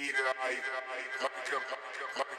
he Eat it up, eat it up, eat it up.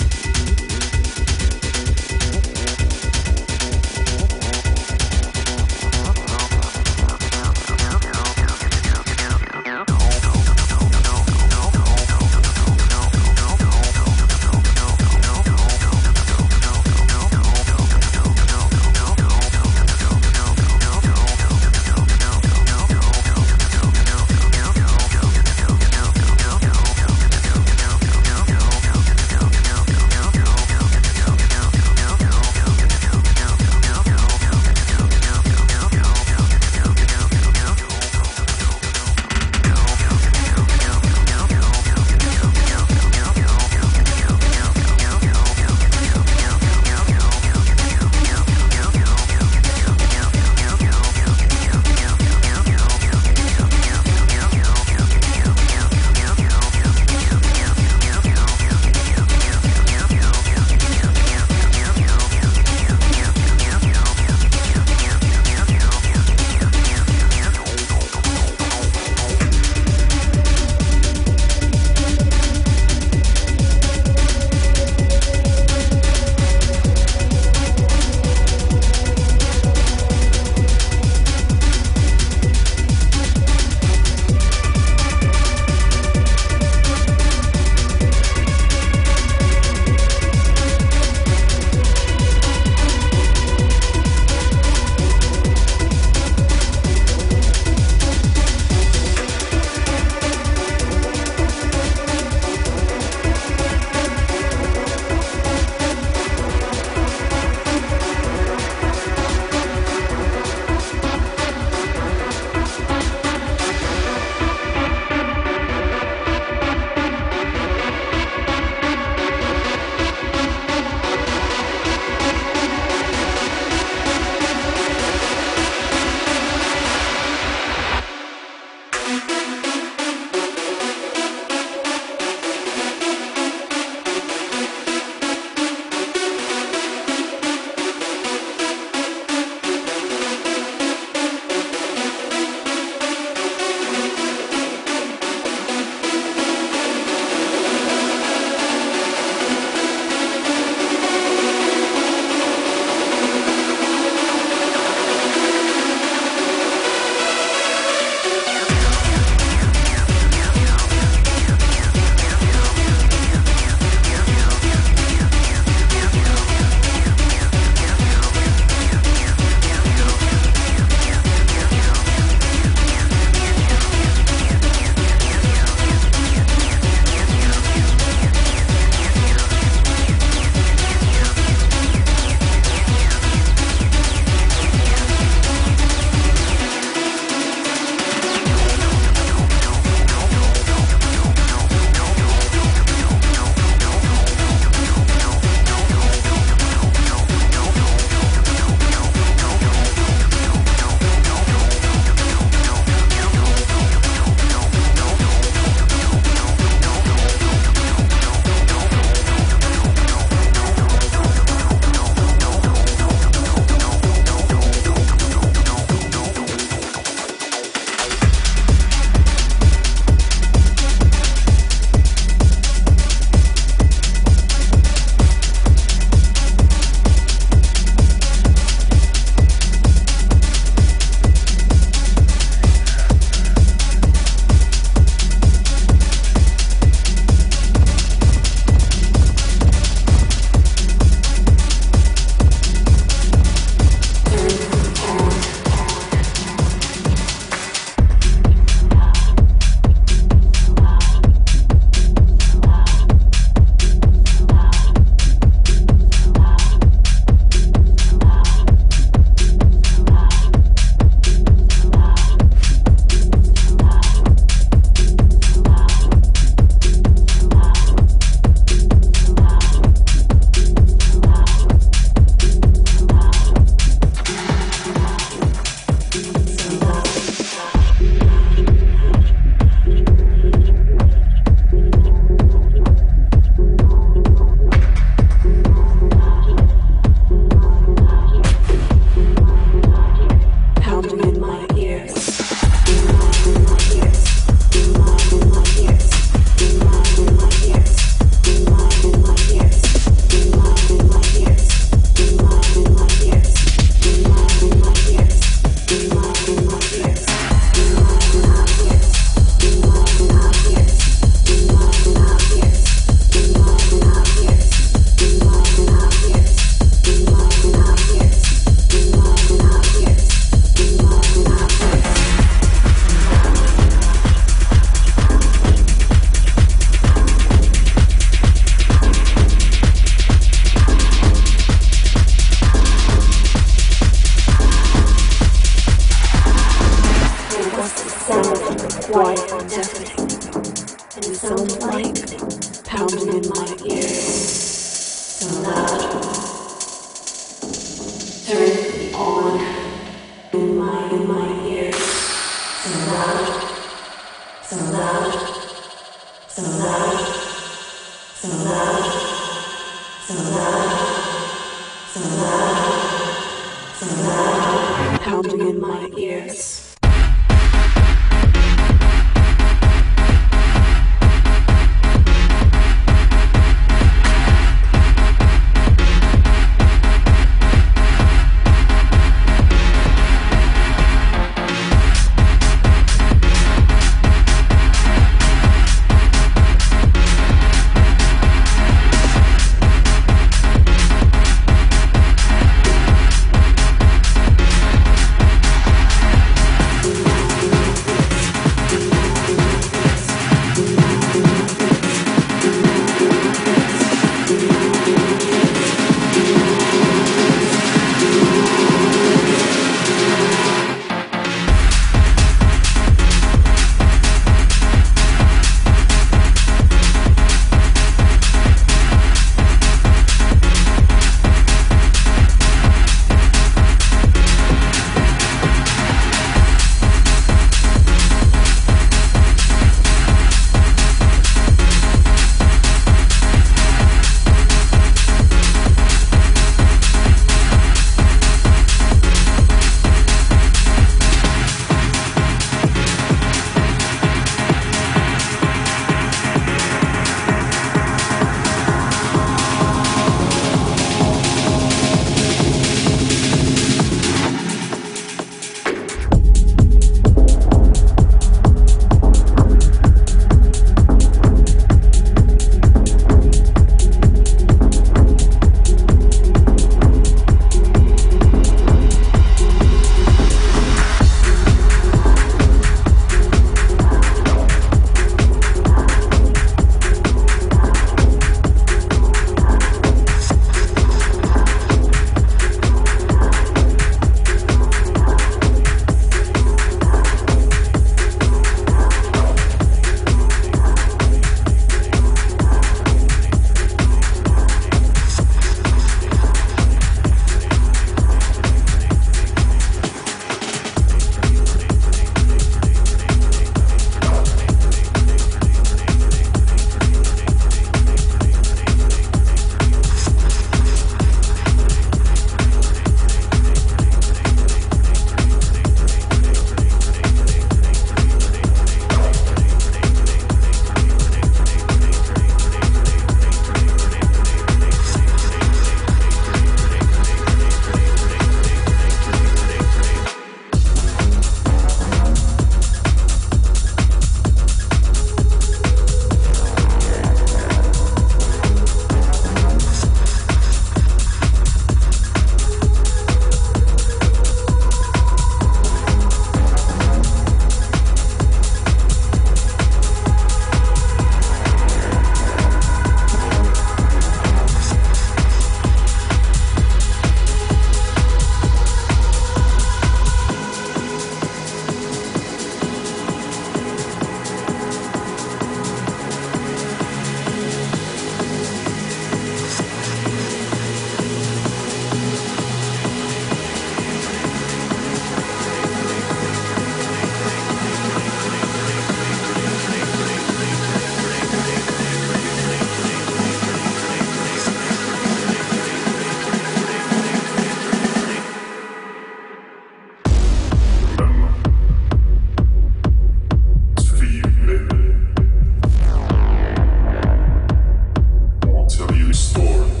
store.